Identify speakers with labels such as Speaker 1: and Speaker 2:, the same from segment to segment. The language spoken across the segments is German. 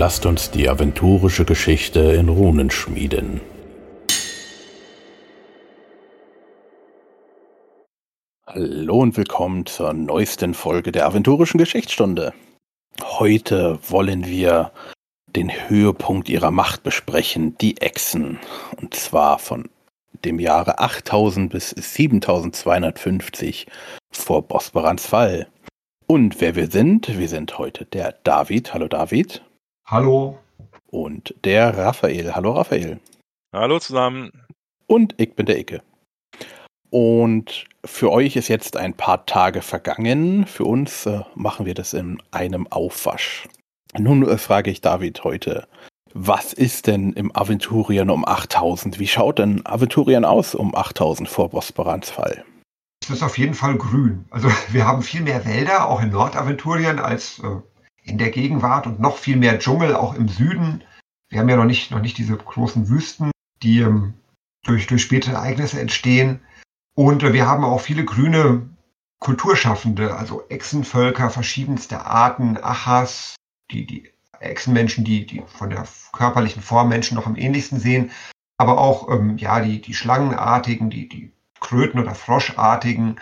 Speaker 1: Lasst uns die aventurische Geschichte in Runen schmieden. Hallo und willkommen zur neuesten Folge der aventurischen Geschichtsstunde. Heute wollen wir den Höhepunkt ihrer Macht besprechen, die Echsen. Und zwar von dem Jahre 8000 bis 7250 vor Bosporans Fall. Und wer wir sind, wir sind heute der David. Hallo David.
Speaker 2: Hallo.
Speaker 1: Und der Raphael. Hallo Raphael.
Speaker 3: Hallo zusammen.
Speaker 1: Und ich bin der Icke. Und für euch ist jetzt ein paar Tage vergangen. Für uns äh, machen wir das in einem Aufwasch. Nun äh, frage ich David heute, was ist denn im Aventurien um 8000? Wie schaut denn Aventurien aus um 8000 vor Bosporans Fall?
Speaker 2: Es ist auf jeden Fall grün. Also wir haben viel mehr Wälder, auch in Nordaventurien, als äh, in der Gegenwart und noch viel mehr Dschungel, auch im Süden. Wir haben ja noch nicht, noch nicht diese großen Wüsten, die ähm, durch, durch spätere Ereignisse entstehen. Und äh, wir haben auch viele grüne Kulturschaffende, also Echsenvölker verschiedenster Arten, Achas, die, die Echsenmenschen, die, die von der körperlichen Form Menschen noch am ähnlichsten sehen, aber auch ähm, ja, die, die Schlangenartigen, die, die Kröten- oder Froschartigen.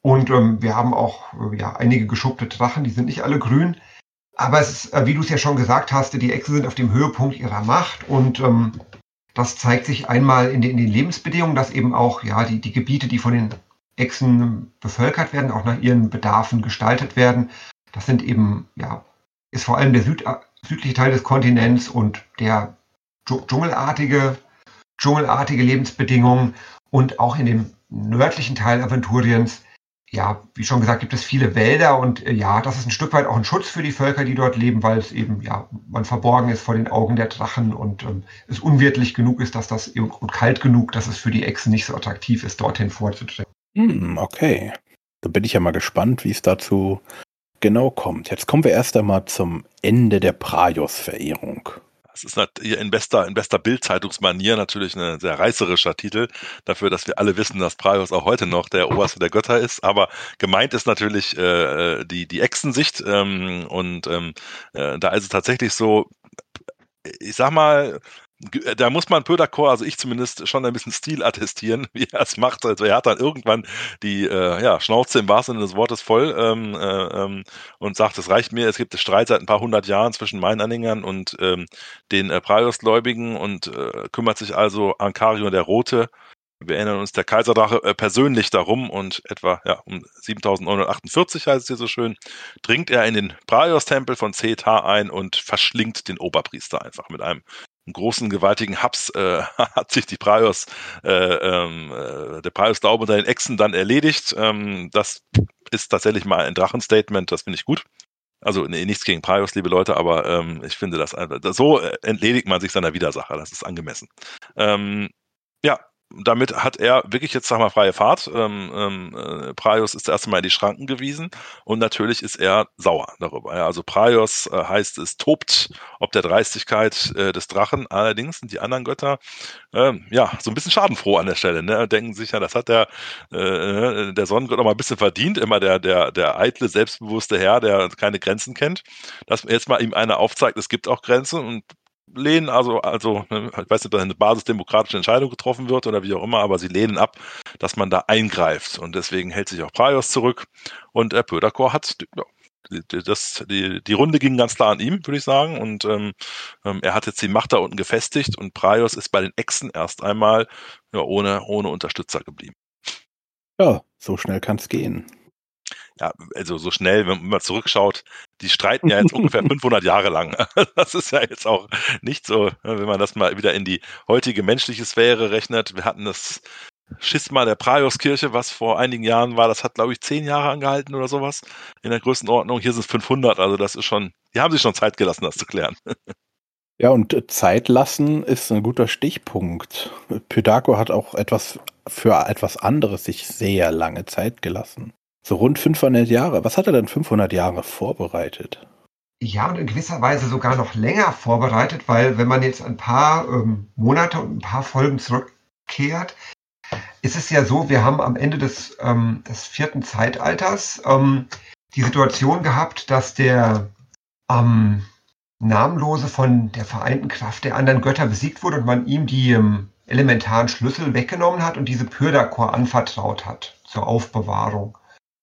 Speaker 2: Und ähm, wir haben auch äh, ja, einige geschuppte Drachen, die sind nicht alle grün. Aber es ist, äh, wie du es ja schon gesagt hast, die Echsen sind auf dem Höhepunkt ihrer Macht und ähm, das zeigt sich einmal in den, in den Lebensbedingungen, dass eben auch ja, die, die Gebiete, die von den Echsen bevölkert werden, auch nach ihren Bedarfen gestaltet werden. Das sind eben, ja, ist vor allem der Süd, südliche Teil des Kontinents und der dschungelartige, dschungelartige Lebensbedingungen und auch in dem nördlichen Teil Aventuriens ja, wie schon gesagt, gibt es viele Wälder und äh, ja, das ist ein Stück weit auch ein Schutz für die Völker, die dort leben, weil es eben, ja, man verborgen ist vor den Augen der Drachen und ähm, es unwirtlich genug ist, dass das und kalt genug, dass es für die Echsen nicht so attraktiv ist, dorthin vorzudringen.
Speaker 1: Hm, okay. Da bin ich ja mal gespannt, wie es dazu genau kommt. Jetzt kommen wir erst einmal zum Ende der Praios-Verehrung.
Speaker 3: Es ist in bester, in bester Bildzeitungsmanier natürlich ein sehr reißerischer Titel dafür, dass wir alle wissen, dass Praios auch heute noch der Oberste der Götter ist. Aber gemeint ist natürlich äh, äh die, die Echsensicht. Ähm, und ähm, äh, da ist es tatsächlich so, ich sag mal, da muss man Pöderkor, also ich zumindest, schon ein bisschen Stil attestieren, wie er es macht. Also er hat dann irgendwann die äh, ja, Schnauze im wahrsten Sinne des Wortes voll ähm, äh, ähm, und sagt, es reicht mir, es gibt Streit seit ein paar hundert Jahren zwischen meinen Anhängern und ähm, den äh, Praios-Gläubigen und äh, kümmert sich also Ankario der Rote wir erinnern uns, der Kaiserdrache äh, persönlich darum und etwa ja, um 7948 heißt es hier so schön, dringt er in den Praios-Tempel von Zeta ein und verschlingt den Oberpriester einfach mit einem einen großen, gewaltigen Hubs äh, hat sich die Praios, äh, ähm, äh, der Praios-Glaube unter den Echsen dann erledigt. Ähm, das ist tatsächlich mal ein Drachenstatement, das finde ich gut. Also nee, nichts gegen Praios, liebe Leute, aber ähm, ich finde, das, so entledigt man sich seiner Widersacher, das ist angemessen. Ähm, damit hat er wirklich jetzt, sag mal, freie Fahrt. Ähm, ähm, äh, Praios ist das erste Mal in die Schranken gewiesen und natürlich ist er sauer darüber. Ja. Also Praios äh, heißt, es tobt ob der Dreistigkeit äh, des Drachen. Allerdings sind die anderen Götter äh, ja so ein bisschen schadenfroh an der Stelle. Ne? Denken sich ja, das hat der, äh, der Sonnengott noch mal ein bisschen verdient. Immer der, der, der eitle, selbstbewusste Herr, der keine Grenzen kennt. Dass jetzt mal ihm einer aufzeigt, es gibt auch Grenzen und lehnen, also, also, ne, ich weiß nicht, ob da eine basisdemokratische Entscheidung getroffen wird oder wie auch immer, aber sie lehnen ab, dass man da eingreift. Und deswegen hält sich auch Praios zurück. Und äh, Pöderkor hat ja, die, das, die, die Runde ging ganz klar an ihm, würde ich sagen. Und ähm, ähm, er hat jetzt die Macht da unten gefestigt und Praios ist bei den Echsen erst einmal ja, ohne, ohne Unterstützer geblieben.
Speaker 1: Ja, so schnell kann es gehen
Speaker 3: ja, also so schnell, wenn man zurückschaut, die streiten ja jetzt ungefähr 500 Jahre lang. Das ist ja jetzt auch nicht so, ne, wenn man das mal wieder in die heutige menschliche Sphäre rechnet. Wir hatten das Schisma der Praios-Kirche, was vor einigen Jahren war, das hat, glaube ich, zehn Jahre angehalten oder sowas in der Größenordnung. Hier sind es 500, also das ist schon, die haben sich schon Zeit gelassen, das zu klären.
Speaker 1: Ja, und Zeit lassen ist ein guter Stichpunkt. Pydago hat auch etwas für etwas anderes sich sehr lange Zeit gelassen. So rund 500 Jahre. Was hat er denn 500 Jahre vorbereitet?
Speaker 2: Ja, und in gewisser Weise sogar noch länger vorbereitet, weil wenn man jetzt ein paar ähm, Monate und ein paar Folgen zurückkehrt, ist es ja so, wir haben am Ende des, ähm, des vierten Zeitalters ähm, die Situation gehabt, dass der ähm, Namenlose von der vereinten Kraft der anderen Götter besiegt wurde und man ihm die ähm, elementaren Schlüssel weggenommen hat und diese Pyrdakor anvertraut hat zur Aufbewahrung.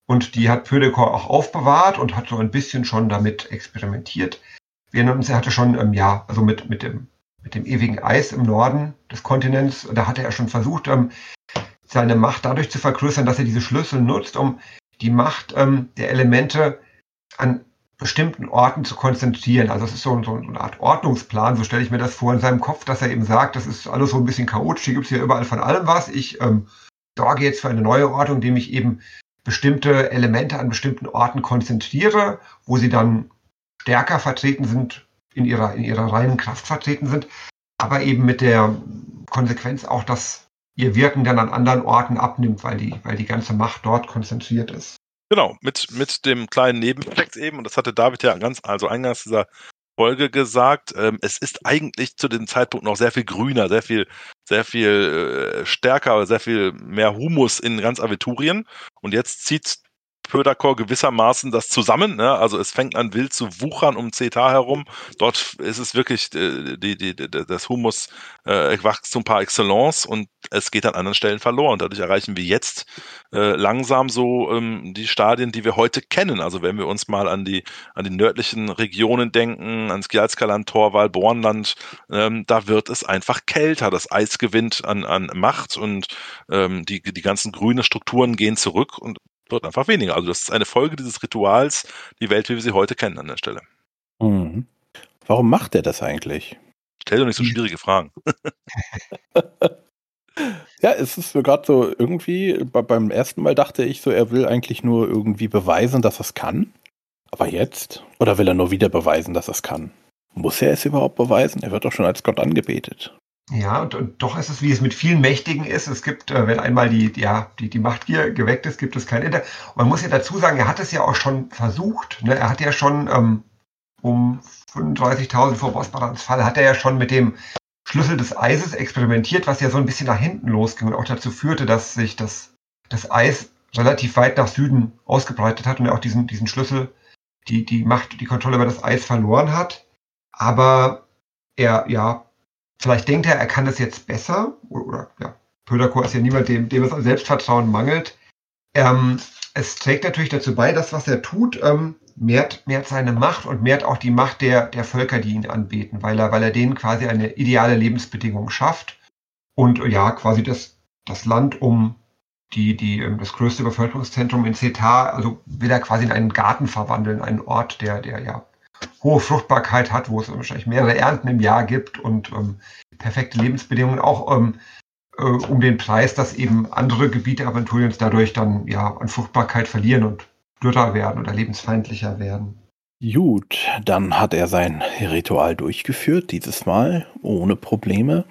Speaker 2: Und die hat Pyrdakor auch aufbewahrt und hat so ein bisschen schon damit experimentiert. Wir erinnern uns, er hatte schon, ähm, ja, also mit, mit, dem, mit dem ewigen Eis im Norden des Kontinents, da hatte er schon versucht, ähm, seine Macht dadurch zu vergrößern, dass er diese Schlüssel nutzt, um die Macht ähm, der Elemente an bestimmten Orten zu konzentrieren. Also es ist so, so, eine Art Ordnungsplan, so stelle ich mir das vor in seinem Kopf, dass er eben sagt, das ist alles so ein bisschen chaotisch, hier gibt es hier überall von allem was. Ich ähm, sorge jetzt für eine neue Ordnung, indem ich eben bestimmte Elemente an bestimmten Orten konzentriere, wo sie dann stärker vertreten sind, in ihrer, in ihrer reinen Kraft vertreten sind, aber eben mit der Konsequenz auch, dass ihr Wirken dann an anderen Orten abnimmt, weil die, weil die ganze Macht dort konzentriert ist.
Speaker 3: Genau, mit, mit dem kleinen Nebeneffekt eben, und das hatte David ja ganz, also eingangs dieser Folge gesagt, ähm, es ist eigentlich zu dem Zeitpunkt noch sehr viel grüner, sehr viel, sehr viel äh, stärker, sehr viel mehr Humus in ganz Aventurien. Und jetzt zieht Pöderkor gewissermaßen das zusammen. Ne? Also es fängt an wild zu wuchern um CETA herum. Dort ist es wirklich äh, die, die, das Humus äh, Wachstum par excellence und es geht an anderen Stellen verloren. Dadurch erreichen wir jetzt äh, langsam so ähm, die Stadien, die wir heute kennen. Also wenn wir uns mal an die, an die nördlichen Regionen denken, ans Gjalskaland, Torwall, Bornland, ähm, da wird es einfach kälter. Das Eis gewinnt an, an Macht und ähm, die, die ganzen grünen Strukturen gehen zurück und wird einfach weniger. Also das ist eine Folge dieses Rituals, die Welt, wie wir sie heute kennen an der Stelle.
Speaker 1: Mhm. Warum macht er das eigentlich?
Speaker 3: Stell doch nicht so schwierige Fragen.
Speaker 1: ja, es ist mir gerade so irgendwie, beim ersten Mal dachte ich so, er will eigentlich nur irgendwie beweisen, dass er es kann. Aber jetzt? Oder will er nur wieder beweisen, dass er es kann? Muss er es überhaupt beweisen? Er wird doch schon als Gott angebetet.
Speaker 2: Ja, und, und doch ist es, wie es mit vielen Mächtigen ist. Es gibt, äh, wenn einmal die, ja, die, die Machtgier geweckt ist, gibt es kein Ende. Man muss ja dazu sagen, er hat es ja auch schon versucht. Ne? Er hat ja schon ähm, um 35.000 vor Bossbarans Fall, hat er ja schon mit dem Schlüssel des Eises experimentiert, was ja so ein bisschen nach hinten losging und auch dazu führte, dass sich das, das Eis relativ weit nach Süden ausgebreitet hat und er auch diesen, diesen Schlüssel, die, die Macht, die Kontrolle über das Eis verloren hat. Aber er, ja, vielleicht denkt er, er kann das jetzt besser, oder, oder ja, Pöderkor ist ja niemand, dem, dem es an Selbstvertrauen mangelt. Ähm, es trägt natürlich dazu bei, dass was er tut, ähm, mehrt, mehrt seine Macht und mehrt auch die Macht der, der Völker, die ihn anbeten, weil er, weil er denen quasi eine ideale Lebensbedingung schafft und ja, quasi das, das Land um die, die, ähm, das größte Bevölkerungszentrum in Cetar, also will er quasi in einen Garten verwandeln, einen Ort, der, der ja hohe Fruchtbarkeit hat, wo es wahrscheinlich mehrere Ernten im Jahr gibt und ähm, perfekte Lebensbedingungen, auch ähm, äh, um den Preis, dass eben andere Gebiete Aventuriens dadurch dann ja an Fruchtbarkeit verlieren und dürrer werden oder lebensfeindlicher werden.
Speaker 1: Gut, dann hat er sein Ritual durchgeführt, dieses Mal ohne Probleme.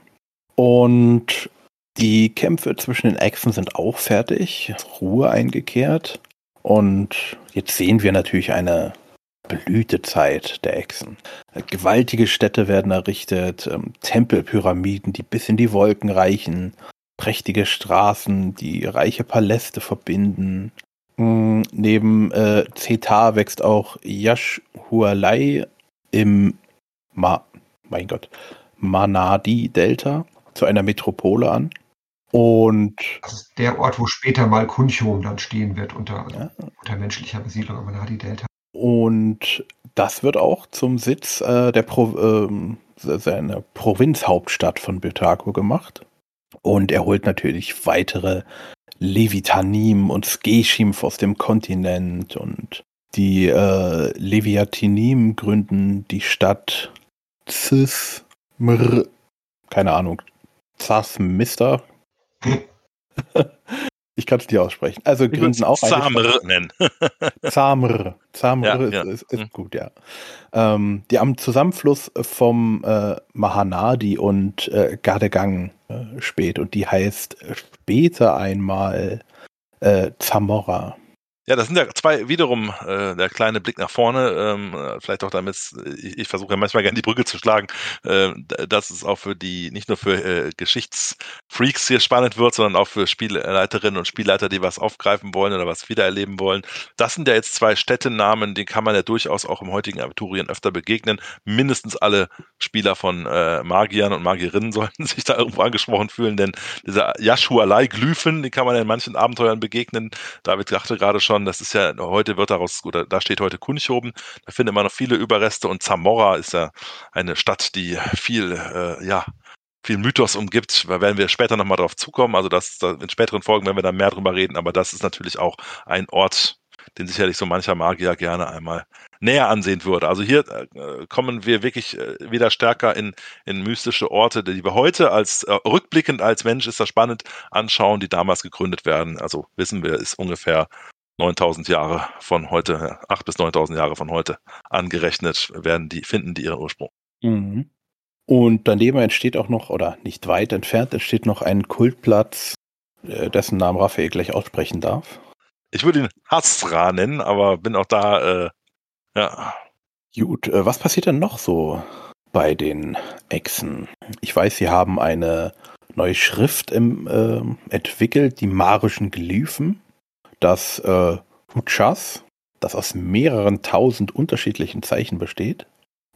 Speaker 1: Und die Kämpfe zwischen den Echsen sind auch fertig, Ruhe eingekehrt. Und jetzt sehen wir natürlich eine Blütezeit der Echsen. Gewaltige Städte werden errichtet, ähm, Tempelpyramiden, die bis in die Wolken reichen, prächtige Straßen, die reiche Paläste verbinden. Mm, neben äh, Zeta wächst auch Yashhualai im Ma mein Gott, Manadi-Delta zu einer Metropole an. Und
Speaker 2: das ist der Ort, wo später mal Kunchum dann stehen wird unter, ja. unter menschlicher Besiedlung am Manadi-Delta.
Speaker 1: Und das wird auch zum Sitz äh, der Pro ähm, seiner Provinzhauptstadt von Betaco gemacht. Und er holt natürlich weitere Levitanim und Skeshim aus dem Kontinent und die äh, Leviatinim gründen die Stadt Zismr, keine Ahnung, Zasmister. Ich kann es nicht aussprechen. Also gründen auch
Speaker 3: Zamr nennen.
Speaker 1: Zamr. Zamr ja, ist, ja. ist, ist mhm. gut, ja. Ähm, die am Zusammenfluss vom äh, Mahanadi und äh, Gardegang äh, spät und die heißt später einmal äh, Zamora.
Speaker 3: Ja, das sind ja zwei wiederum äh, der kleine Blick nach vorne, ähm, vielleicht auch damit, ich, ich versuche ja manchmal gerne die Brücke zu schlagen, äh, dass es auch für die, nicht nur für äh, Geschichtsfreaks hier spannend wird, sondern auch für Spielleiterinnen und Spielleiter, die was aufgreifen wollen oder was wiedererleben wollen. Das sind ja jetzt zwei Städtenamen, denen kann man ja durchaus auch im heutigen Abiturien öfter begegnen. Mindestens alle Spieler von äh, Magiern und Magierinnen sollten sich da irgendwo angesprochen fühlen, denn dieser Yashualai-Glyphen, die kann man in manchen Abenteuern begegnen. David dachte gerade schon, das ist ja, heute wird daraus, oder da steht heute Kunchoben, da findet man noch viele Überreste und Zamora ist ja eine Stadt, die viel, äh, ja, viel Mythos umgibt. Da werden wir später nochmal drauf zukommen. Also das, in späteren Folgen werden wir da mehr drüber reden, aber das ist natürlich auch ein Ort, den sicherlich so mancher Magier gerne einmal näher ansehen würde. Also hier äh, kommen wir wirklich äh, wieder stärker in, in mystische Orte, die wir heute als äh, rückblickend als Mensch ist das spannend anschauen, die damals gegründet werden. Also wissen wir, ist ungefähr 9000 Jahre von heute, 8 bis 9000 Jahre von heute angerechnet werden die, finden die ihren Ursprung.
Speaker 1: Mhm. Und daneben entsteht auch noch, oder nicht weit entfernt, entsteht noch ein Kultplatz, äh, dessen Namen Raphael gleich aussprechen darf.
Speaker 3: Ich würde ihn Hasra nennen, aber bin auch da, äh, ja.
Speaker 1: Gut, äh, was passiert denn noch so bei den Echsen? Ich weiß, sie haben eine neue Schrift im, äh, entwickelt, die marischen Glyphen das äh, Huchas, das aus mehreren tausend unterschiedlichen Zeichen besteht.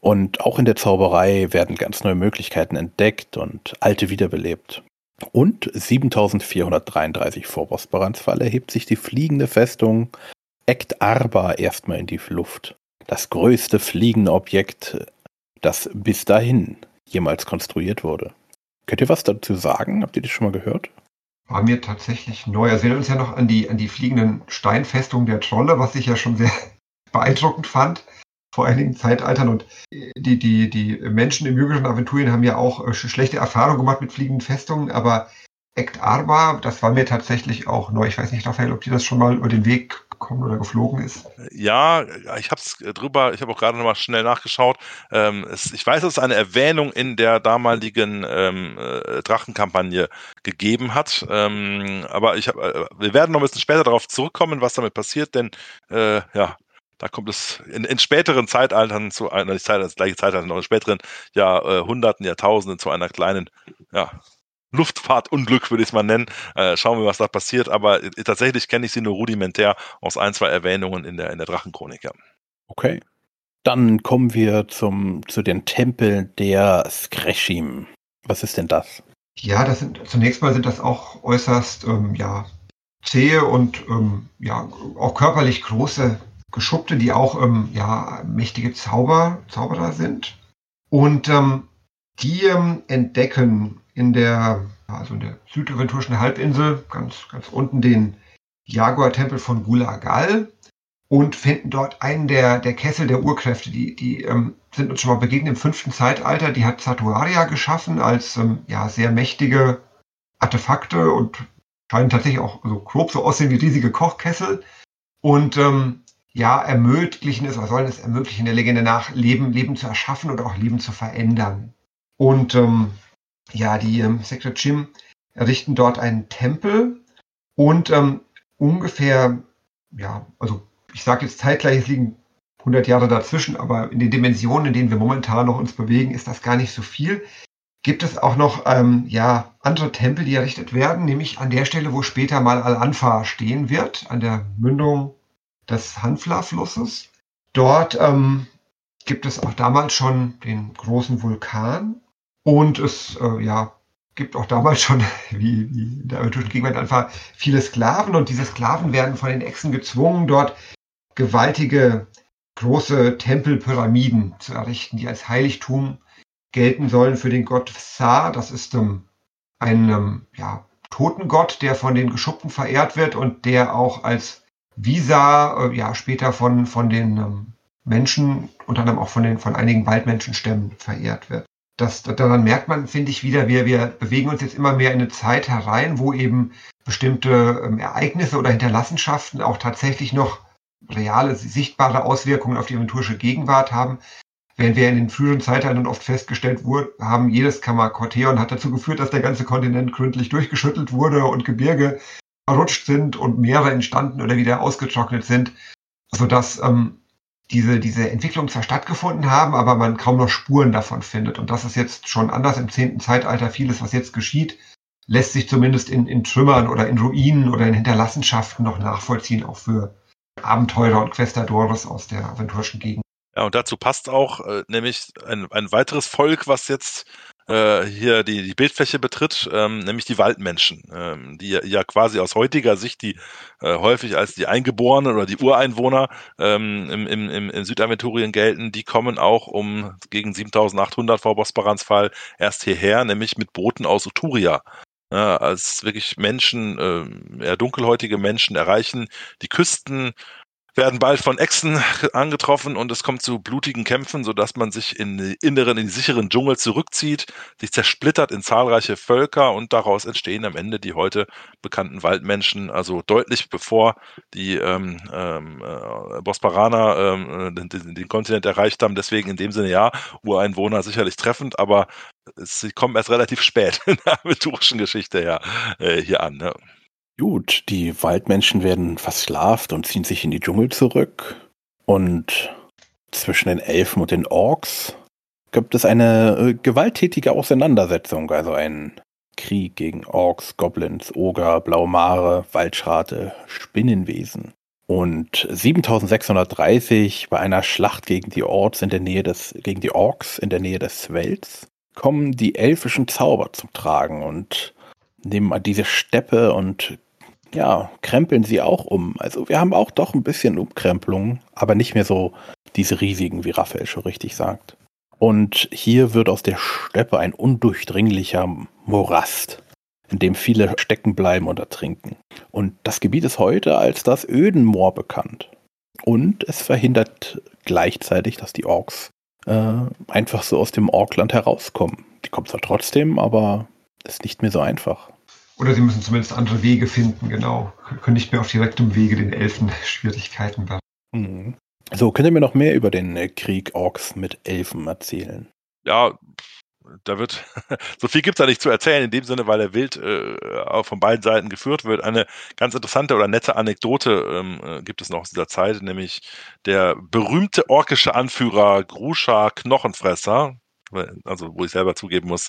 Speaker 1: Und auch in der Zauberei werden ganz neue Möglichkeiten entdeckt und alte wiederbelebt. Und 7433 vor Bosporans Fall erhebt sich die fliegende Festung Ekt Arba erstmal in die Luft. Das größte fliegende Objekt, das bis dahin jemals konstruiert wurde. Könnt ihr was dazu sagen? Habt ihr das schon mal gehört?
Speaker 2: War mir tatsächlich neu. Also wir erinnern uns ja noch an die, an die fliegenden Steinfestungen der Trolle, was ich ja schon sehr beeindruckend fand vor einigen Zeitaltern. Und die, die, die Menschen im jüngeren Aventurien haben ja auch äh, schlechte Erfahrungen gemacht mit fliegenden Festungen, aber Ekt Arba, das war mir tatsächlich auch neu. Ich weiß nicht, Raphael, ob dir das schon mal über den Weg gekommen oder geflogen ist.
Speaker 3: Ja, ich habe es drüber, ich habe auch gerade nochmal schnell nachgeschaut. Ähm, es, ich weiß, dass es eine Erwähnung in der damaligen ähm, äh, Drachenkampagne gegeben hat. Ähm, aber ich hab, äh, wir werden noch ein bisschen später darauf zurückkommen, was damit passiert, denn äh, ja, da kommt es in, in späteren Zeitaltern zu einer, nicht Zeitalter, das gleiche Zeitalter, noch in späteren Jahrhunderten, Jahrtausenden zu einer kleinen, ja, Luftfahrtunglück, würde ich es mal nennen. Äh, schauen wir, was da passiert. Aber äh, tatsächlich kenne ich sie nur rudimentär aus ein, zwei Erwähnungen in der, in der Drachenchronik. Ja.
Speaker 1: Okay. Dann kommen wir zum, zu den Tempeln der Skreshim. Was ist denn das?
Speaker 2: Ja, das sind zunächst mal sind das auch äußerst ähm, ja, zähe und ähm, ja, auch körperlich große Geschuppte, die auch ähm, ja, mächtige Zauber, Zauberer sind. Und ähm, die ähm, entdecken in der, also in der südaventurischen Halbinsel, ganz, ganz unten den Jaguar-Tempel von Gulagal und finden dort einen der, der Kessel der Urkräfte. Die, die ähm, sind uns schon mal begegnet im fünften Zeitalter. Die hat Satuaria geschaffen als ähm, ja, sehr mächtige Artefakte und scheinen tatsächlich auch so grob so aussehen wie riesige Kochkessel. Und ähm, ja, ermöglichen es oder sollen es ermöglichen, der Legende nach, Leben, Leben zu erschaffen oder auch Leben zu verändern. Und ähm, ja, die ähm, Secret Jim errichten dort einen Tempel und ähm, ungefähr, ja, also ich sage jetzt zeitgleich, es liegen 100 Jahre dazwischen, aber in den Dimensionen, in denen wir momentan noch uns bewegen, ist das gar nicht so viel. Gibt es auch noch ähm, ja, andere Tempel, die errichtet werden, nämlich an der Stelle, wo später mal Al-Anfa stehen wird, an der Mündung des Hanfla-Flusses. Dort ähm, gibt es auch damals schon den großen Vulkan und es äh, ja, gibt auch damals schon, wie, wie in der aventurischen Gegenwart, einfach viele Sklaven. Und diese Sklaven werden von den Echsen gezwungen, dort gewaltige große Tempelpyramiden zu errichten, die als Heiligtum gelten sollen für den Gott Sa. Das ist ähm, ein ähm, ja, Totengott, der von den Geschuppten verehrt wird und der auch als Visa äh, ja, später von, von den ähm, Menschen, unter anderem auch von, den, von einigen Waldmenschenstämmen verehrt wird das, daran merkt man, finde ich, wieder, wir, wir bewegen uns jetzt immer mehr in eine Zeit herein, wo eben bestimmte ähm, Ereignisse oder Hinterlassenschaften auch tatsächlich noch reale, sichtbare Auswirkungen auf die aventurische Gegenwart haben. Während wir in den früheren Zeitaltern oft festgestellt wurde, haben, jedes Kammerkorteon hat dazu geführt, dass der ganze Kontinent gründlich durchgeschüttelt wurde und Gebirge verrutscht sind und Meere entstanden oder wieder ausgetrocknet sind, sodass ähm, diese, diese Entwicklungen zwar stattgefunden haben, aber man kaum noch Spuren davon findet. Und das ist jetzt schon anders im zehnten Zeitalter. Vieles, was jetzt geschieht, lässt sich zumindest in, in Trümmern oder in Ruinen oder in Hinterlassenschaften noch nachvollziehen, auch für Abenteurer und Questadores aus der aventurischen Gegend.
Speaker 3: Ja, und dazu passt auch äh, nämlich ein, ein weiteres Volk, was jetzt äh, hier die, die Bildfläche betritt, ähm, nämlich die Waldmenschen, ähm, die ja quasi aus heutiger Sicht die äh, häufig als die Eingeborenen oder die Ureinwohner ähm, im, im, im, Südaventurien gelten, die kommen auch um gegen 7800 vor Bosbarans Fall erst hierher, nämlich mit Booten aus Uturia. Ja, als wirklich Menschen, äh, eher dunkelhäutige Menschen erreichen die Küsten werden bald von Echsen angetroffen und es kommt zu blutigen Kämpfen, sodass man sich in die inneren, in die sicheren Dschungel zurückzieht, sich zersplittert in zahlreiche Völker und daraus entstehen am Ende die heute bekannten Waldmenschen, also deutlich bevor die ähm, ähm, äh, Bosparaner ähm, den, den, Kontinent erreicht haben. Deswegen in dem Sinne ja, Ureinwohner sicherlich treffend, aber sie kommen erst relativ spät in der aventurischen Geschichte ja, äh, hier an. Ne?
Speaker 1: Gut, die Waldmenschen werden versklavt und ziehen sich in die Dschungel zurück. Und zwischen den Elfen und den Orks gibt es eine äh, gewalttätige Auseinandersetzung, also ein Krieg gegen Orks, Goblins, Oger, Blaumare, Waldschrate, Spinnenwesen. Und 7630 bei einer Schlacht gegen die Orks in der Nähe des, gegen die Orks in der Nähe des Swells kommen die elfischen Zauber zum Tragen und nehmen diese Steppe und ja, krempeln sie auch um. Also wir haben auch doch ein bisschen Umkrempelung, aber nicht mehr so diese riesigen, wie Raphael schon richtig sagt. Und hier wird aus der Steppe ein undurchdringlicher Morast, in dem viele stecken bleiben und ertrinken. Und das Gebiet ist heute als das Ödenmoor bekannt. Und es verhindert gleichzeitig, dass die Orks äh, einfach so aus dem Orkland herauskommen. Die kommen zwar trotzdem, aber ist nicht mehr so einfach.
Speaker 2: Oder sie müssen zumindest andere Wege finden, genau. Können nicht mehr auf direktem Wege den Elfen Schwierigkeiten werden.
Speaker 1: Mhm. So, könnt ihr mir noch mehr über den äh, Krieg Orks mit Elfen erzählen?
Speaker 3: Ja, da wird, so viel gibt es da nicht zu erzählen, in dem Sinne, weil er wild äh, auch von beiden Seiten geführt wird. Eine ganz interessante oder nette Anekdote ähm, äh, gibt es noch aus dieser Zeit, nämlich der berühmte orkische Anführer Gruscha Knochenfresser, also wo ich selber zugeben muss,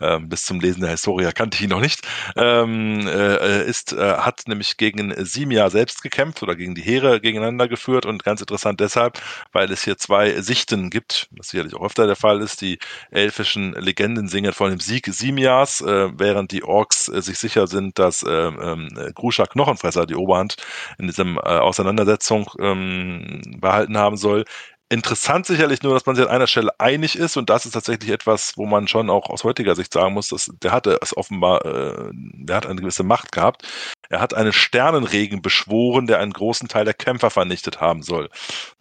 Speaker 3: ähm, bis zum Lesen der Historia kannte ich ihn noch nicht, ähm, äh, ist, äh, hat nämlich gegen Simia selbst gekämpft oder gegen die Heere gegeneinander geführt und ganz interessant deshalb, weil es hier zwei Sichten gibt, was sicherlich auch öfter der Fall ist, die elfischen Legenden singen von dem Sieg Simias, äh, während die Orks äh, sich sicher sind, dass äh, äh, Gruscha Knochenfresser die Oberhand in diesem äh, Auseinandersetzung ähm, behalten haben soll, Interessant sicherlich nur, dass man sich an einer Stelle einig ist und das ist tatsächlich etwas, wo man schon auch aus heutiger Sicht sagen muss, dass der hatte es offenbar, äh, der hat eine gewisse Macht gehabt. Er hat einen Sternenregen beschworen, der einen großen Teil der Kämpfer vernichtet haben soll.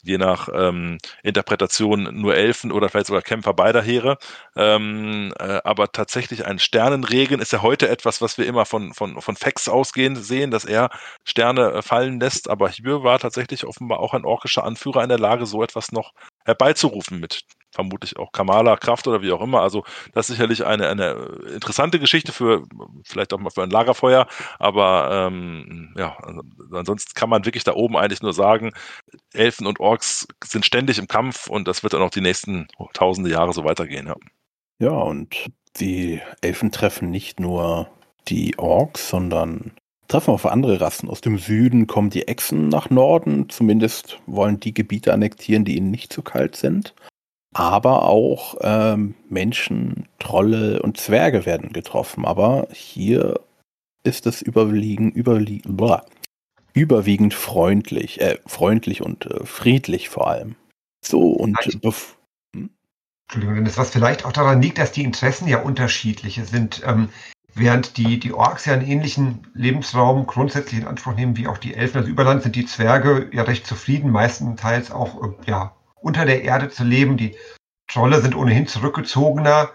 Speaker 3: Je nach ähm, Interpretation nur Elfen oder vielleicht sogar Kämpfer beider Heere. Ähm, äh, aber tatsächlich ein Sternenregen ist ja heute etwas, was wir immer von, von, von Fex ausgehend sehen, dass er Sterne äh, fallen lässt. Aber hier war tatsächlich offenbar auch ein orkischer Anführer in der Lage, so etwas noch herbeizurufen mit vermutlich auch Kamala Kraft oder wie auch immer. Also das ist sicherlich eine, eine interessante Geschichte für vielleicht auch mal für ein Lagerfeuer, aber ähm, ja, also, ansonsten kann man wirklich da oben eigentlich nur sagen, Elfen und Orks sind ständig im Kampf und das wird dann auch die nächsten tausende Jahre so weitergehen. Ja,
Speaker 1: ja und die Elfen treffen nicht nur die Orks, sondern treffen auf andere Rassen. Aus dem Süden kommen die Echsen nach Norden, zumindest wollen die Gebiete annektieren, die ihnen nicht zu kalt sind aber auch ähm, Menschen, Trolle und Zwerge werden getroffen. Aber hier ist es überwiegend, überwiegend, blah, überwiegend freundlich, äh, freundlich und äh, friedlich vor allem. So und
Speaker 2: hm? Entschuldigung, das was vielleicht auch daran liegt, dass die Interessen ja unterschiedliche sind. Ähm, während die, die Orks ja einen ähnlichen Lebensraum grundsätzlich in Anspruch nehmen wie auch die Elfen. Also Überland sind die Zwerge ja recht zufrieden, meistenteils auch äh, ja, unter der Erde zu leben. Die Trolle sind ohnehin zurückgezogener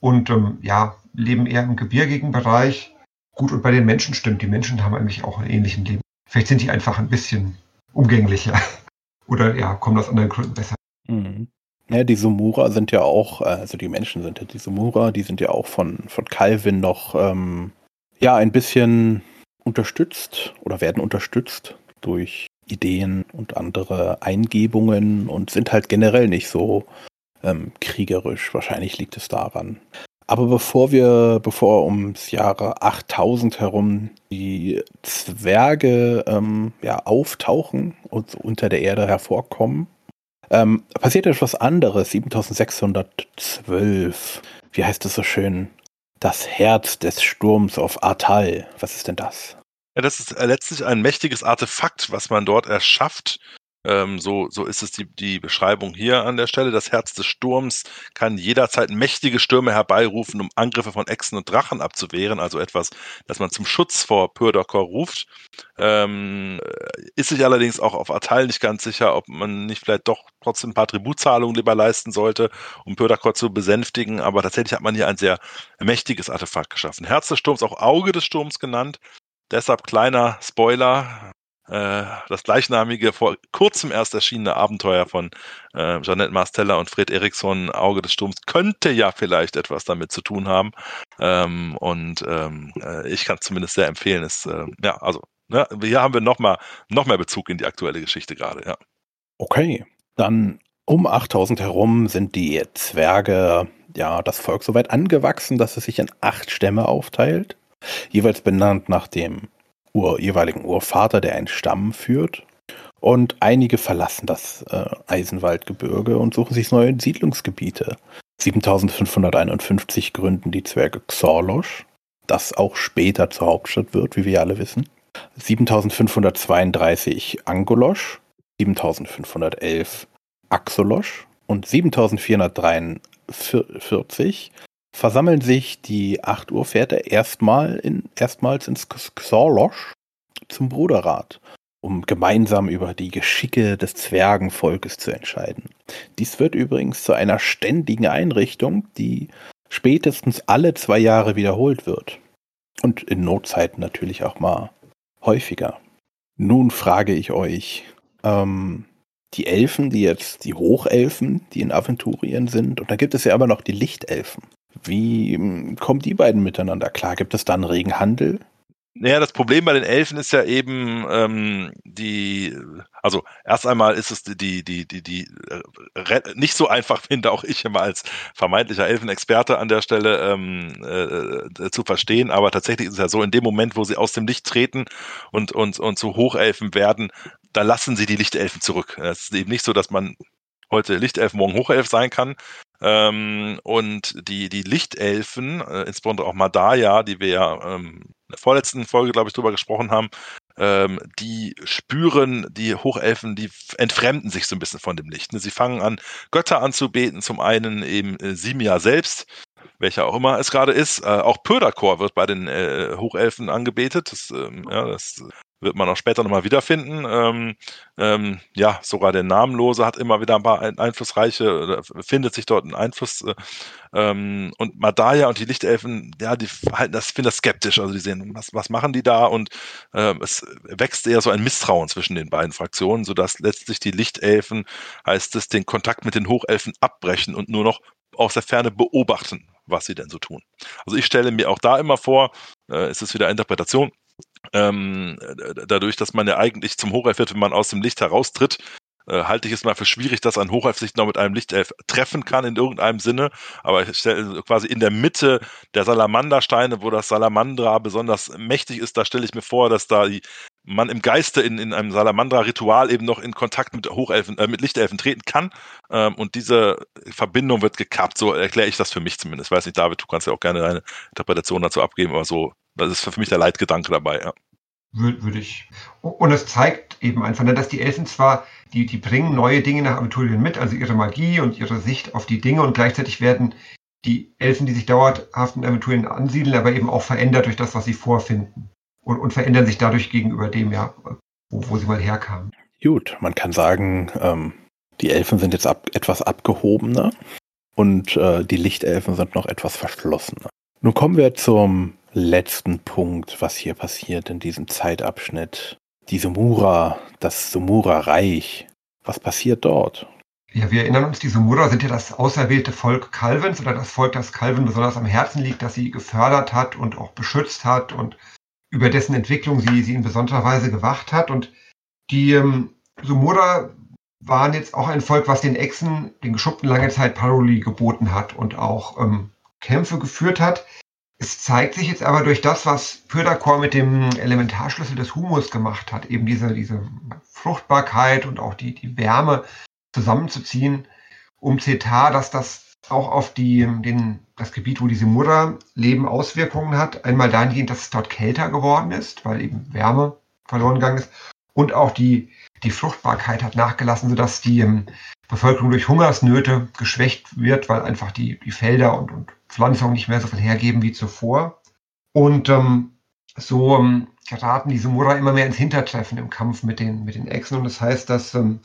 Speaker 2: und ähm, ja, leben eher im gebirgigen Bereich. Gut, und bei den Menschen stimmt, die Menschen haben eigentlich auch einen ähnlichen Leben. Vielleicht sind die einfach ein bisschen umgänglicher. Oder ja, kommen aus anderen Gründen besser.
Speaker 1: Mhm. Ja, die Sumura sind ja auch, äh, also die Menschen sind ja die Sumura, die sind ja auch von, von Calvin noch, ähm, ja, ein bisschen unterstützt oder werden unterstützt durch Ideen und andere Eingebungen und sind halt generell nicht so ähm, kriegerisch. Wahrscheinlich liegt es daran. Aber bevor wir, bevor ums Jahre 8000 herum die Zwerge ähm, ja, auftauchen und unter der Erde hervorkommen, ähm, passiert etwas anderes. 7612. Wie heißt es so schön? Das Herz des Sturms auf Artal. Was ist denn das?
Speaker 3: Ja, das ist letztlich ein mächtiges Artefakt, was man dort erschafft, ähm, so, so ist es die, die Beschreibung hier an der Stelle. Das Herz des Sturms kann jederzeit mächtige Stürme herbeirufen, um Angriffe von Echsen und Drachen abzuwehren. Also etwas, das man zum Schutz vor Pyrdokor ruft. Ähm, ist sich allerdings auch auf Atal nicht ganz sicher, ob man nicht vielleicht doch trotzdem ein paar Tributzahlungen lieber leisten sollte, um Pyrdokor zu besänftigen. Aber tatsächlich hat man hier ein sehr mächtiges Artefakt geschaffen. Herz des Sturms, auch Auge des Sturms genannt. Deshalb kleiner Spoiler, äh, das gleichnamige, vor kurzem erst erschienene Abenteuer von äh, Jeanette Marstella und Fred Eriksson, Auge des Sturms, könnte ja vielleicht etwas damit zu tun haben. Ähm, und ähm, äh, ich kann es zumindest sehr empfehlen. Ist, äh, ja, also, ne, hier haben wir nochmal noch mehr Bezug in die aktuelle Geschichte gerade, ja.
Speaker 1: Okay, dann um 8000 herum sind die Zwerge, ja, das Volk so weit angewachsen, dass es sich in acht Stämme aufteilt, jeweils benannt nach dem Ur, jeweiligen Urvater, der einen Stamm führt. Und einige verlassen das äh, Eisenwaldgebirge und suchen sich neue Siedlungsgebiete. 7551 gründen die Zwerge Xorlosch, das auch später zur Hauptstadt wird, wie wir alle wissen. 7532 Angolosch, 7511 Axolosch und 7443 versammeln sich die 8 Uhr Pferde erstmal in, erstmals ins Xorlosch zum Bruderrat, um gemeinsam über die Geschicke des Zwergenvolkes zu entscheiden. Dies wird übrigens zu einer ständigen Einrichtung, die spätestens alle zwei Jahre wiederholt wird. Und in Notzeiten natürlich auch mal häufiger. Nun frage ich euch, ähm, die Elfen, die jetzt die Hochelfen, die in Aventurien sind, und da gibt es ja aber noch die Lichtelfen. Wie hm, kommen die beiden miteinander klar? Gibt es da einen regen Handel?
Speaker 3: Naja, das Problem bei den Elfen ist ja eben ähm, die, also erst einmal ist es die, die, die, die, äh, nicht so einfach, finde auch ich immer als vermeintlicher Elfenexperte an der Stelle ähm, äh, äh, zu verstehen, aber tatsächlich ist es ja so, in dem Moment, wo sie aus dem Licht treten und, und, und zu Hochelfen werden, da lassen sie die Lichtelfen zurück. Es ist eben nicht so, dass man heute Lichtelf, morgen Hochelf sein kann, ähm, und die, die Lichtelfen, äh, insbesondere auch Madaya, die wir ja ähm, in der vorletzten Folge, glaube ich, drüber gesprochen haben, ähm, die spüren, die Hochelfen, die entfremden sich so ein bisschen von dem Licht. Ne? Sie fangen an, Götter anzubeten, zum einen eben äh, Simia selbst, welcher auch immer es gerade ist. Äh, auch Pödakor wird bei den äh, Hochelfen angebetet. Das, ähm, ja, das wird man auch später nochmal wiederfinden. Ähm, ähm, ja, sogar der Namenlose hat immer wieder ein paar einflussreiche, findet sich dort ein Einfluss. Äh, ähm, und Madaya und die Lichtelfen, ja, die halten das, finden das skeptisch. Also die sehen, was, was machen die da? Und äh, es wächst eher so ein Misstrauen zwischen den beiden Fraktionen, sodass letztlich die Lichtelfen, heißt es, den Kontakt mit den Hochelfen abbrechen und nur noch aus der Ferne beobachten, was sie denn so tun. Also ich stelle mir auch da immer vor, äh, ist es wieder Interpretation, ähm, dadurch, dass man ja eigentlich zum Hochelf wird, wenn man aus dem Licht heraustritt, äh, halte ich es mal für schwierig, dass ein Hochelf sich noch mit einem Lichtelf treffen kann in irgendeinem Sinne. Aber ich stelle quasi in der Mitte der Salamandersteine, wo das Salamandra besonders mächtig ist, da stelle ich mir vor, dass da die, man im Geiste in, in einem Salamandra-Ritual eben noch in Kontakt mit Hochelfen, äh, mit Lichtelfen treten kann. Ähm, und diese Verbindung wird gekappt. So erkläre ich das für mich zumindest. Ich weiß nicht, David, du kannst ja auch gerne deine Interpretation dazu abgeben, aber so, das ist für mich der Leitgedanke dabei, ja.
Speaker 2: Würde ich. Und es zeigt eben einfach, ne, dass die Elfen zwar, die, die bringen neue Dinge nach Aventurien mit, also ihre Magie und ihre Sicht auf die Dinge und gleichzeitig werden die Elfen, die sich dauerhaft in Aventurien ansiedeln, aber eben auch verändert durch das, was sie vorfinden. Und, und verändern sich dadurch gegenüber dem, ja, wo, wo sie mal herkamen.
Speaker 1: Gut, man kann sagen, ähm, die Elfen sind jetzt ab, etwas abgehobener und äh, die Lichtelfen sind noch etwas verschlossener. Nun kommen wir zum letzten Punkt, was hier passiert in diesem Zeitabschnitt. Die Sumura, das Sumura-Reich. Was passiert dort?
Speaker 2: Ja, wir erinnern uns, die Sumura sind ja das auserwählte Volk Calvins oder das Volk, das Calvin besonders am Herzen liegt, das sie gefördert hat und auch beschützt hat und über dessen Entwicklung sie, sie in besonderer Weise gewacht hat. Und die ähm, Sumura waren jetzt auch ein Volk, was den Echsen, den Geschuppten lange Zeit Paroli geboten hat und auch ähm, Kämpfe geführt hat. Es zeigt sich jetzt aber durch das, was Pöderkor mit dem Elementarschlüssel des Humus gemacht hat, eben diese, diese Fruchtbarkeit und auch die, die Wärme zusammenzuziehen, um Cetar, dass das auch auf die, den, das Gebiet, wo diese Mutter leben, Auswirkungen hat. Einmal dahingehend, dass es dort kälter geworden ist, weil eben Wärme verloren gegangen ist. Und auch die, die Fruchtbarkeit hat nachgelassen, sodass die ähm, Bevölkerung durch Hungersnöte geschwächt wird, weil einfach die, die Felder und, und Pflanzungen nicht mehr so viel hergeben wie zuvor. Und ähm, so ähm, geraten die Sumura immer mehr ins Hintertreffen im Kampf mit den, mit den Echsen. Und das heißt, dass ähm,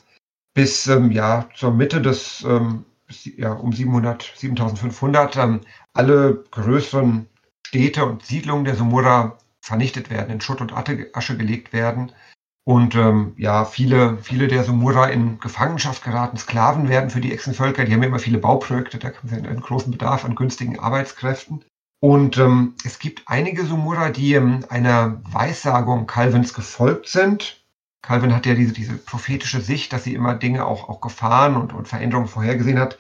Speaker 2: bis ähm, ja, zur Mitte des, ähm, bis, ja, um 700, 7500 ähm, alle größeren Städte und Siedlungen der Sumura vernichtet werden, in Schutt und Asche gelegt werden. Und ähm, ja, viele, viele der Sumura in Gefangenschaft geraten, Sklaven werden für die Echsenvölker. Die haben ja immer viele Bauprojekte, da haben sie einen großen Bedarf an günstigen Arbeitskräften. Und ähm, es gibt einige Sumura, die ähm, einer Weissagung Calvins gefolgt sind. Calvin hat ja diese, diese prophetische Sicht, dass sie immer Dinge auch, auch Gefahren und, und Veränderungen vorhergesehen hat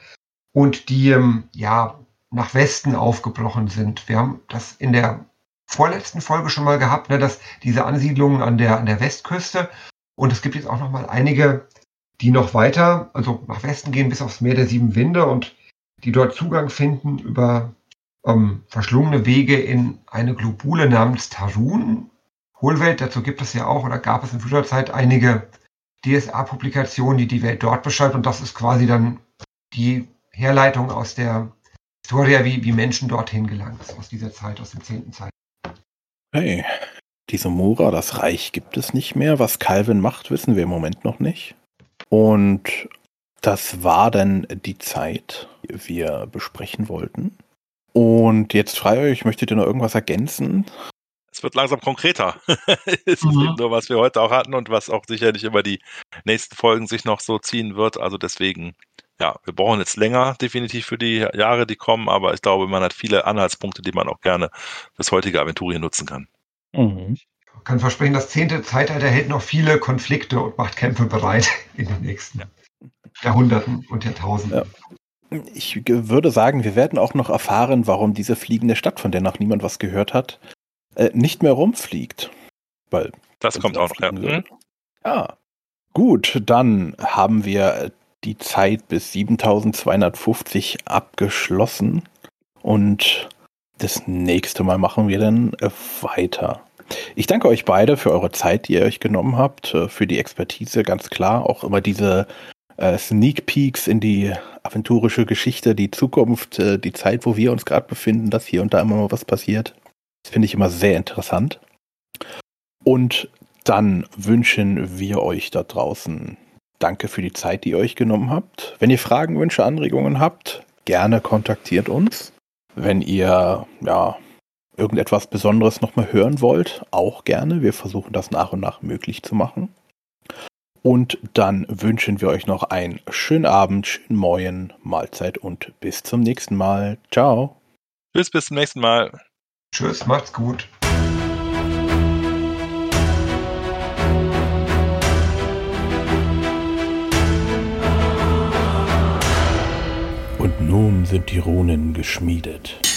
Speaker 2: und die ähm, ja nach Westen aufgebrochen sind. Wir haben das in der vorletzten Folge schon mal gehabt, ne, dass diese Ansiedlungen an der, an der Westküste und es gibt jetzt auch noch mal einige, die noch weiter, also nach Westen gehen bis aufs Meer der sieben Winde und die dort Zugang finden über ähm, verschlungene Wege in eine Globule namens Tarun. Hohlwelt, dazu gibt es ja auch oder gab es in früher Zeit einige DSA-Publikationen, die die Welt dort beschreibt und das ist quasi dann die Herleitung aus der Historia, wie, wie Menschen dorthin gelangt, aus dieser Zeit, aus dem 10. Zeit.
Speaker 1: Hey, diese Mora, das Reich gibt es nicht mehr. Was Calvin macht, wissen wir im Moment noch nicht. Und das war dann die Zeit, die wir besprechen wollten. Und jetzt frage ich euch, möchtet ihr noch irgendwas ergänzen?
Speaker 3: Es wird langsam konkreter. es mhm. ist eben nur, was wir heute auch hatten und was auch sicherlich über die nächsten Folgen sich noch so ziehen wird. Also deswegen, ja, wir brauchen jetzt länger definitiv für die Jahre, die kommen, aber ich glaube, man hat viele Anhaltspunkte, die man auch gerne fürs heutige Aventurien nutzen kann.
Speaker 2: Mhm. Ich kann versprechen, das zehnte Zeitalter hält noch viele Konflikte und macht Kämpfe bereit in den nächsten ja. Jahrhunderten und Jahrtausenden. Ja.
Speaker 1: Ich würde sagen, wir werden auch noch erfahren, warum diese fliegende Stadt, von der noch niemand was gehört hat, äh, nicht mehr rumfliegt. Weil
Speaker 3: das kommt auch noch. Ja.
Speaker 1: Mhm. ja. Gut, dann haben wir die Zeit bis 7250 abgeschlossen und das nächste Mal machen wir dann äh, weiter. Ich danke euch beide für eure Zeit, die ihr euch genommen habt, äh, für die Expertise, ganz klar. Auch immer diese äh, Sneak Peeks in die aventurische Geschichte, die Zukunft, äh, die Zeit, wo wir uns gerade befinden, dass hier und da immer mal was passiert. Das finde ich immer sehr interessant. Und dann wünschen wir euch da draußen danke für die Zeit, die ihr euch genommen habt. Wenn ihr Fragen, Wünsche, Anregungen habt, gerne kontaktiert uns. Wenn ihr ja irgendetwas Besonderes nochmal hören wollt, auch gerne. Wir versuchen das nach und nach möglich zu machen. Und dann wünschen wir euch noch einen schönen Abend, schönen Morgen, Mahlzeit und bis zum nächsten Mal. Ciao.
Speaker 3: Tschüss, bis zum nächsten Mal.
Speaker 2: Tschüss, macht's gut.
Speaker 1: Nun sind die Runen geschmiedet.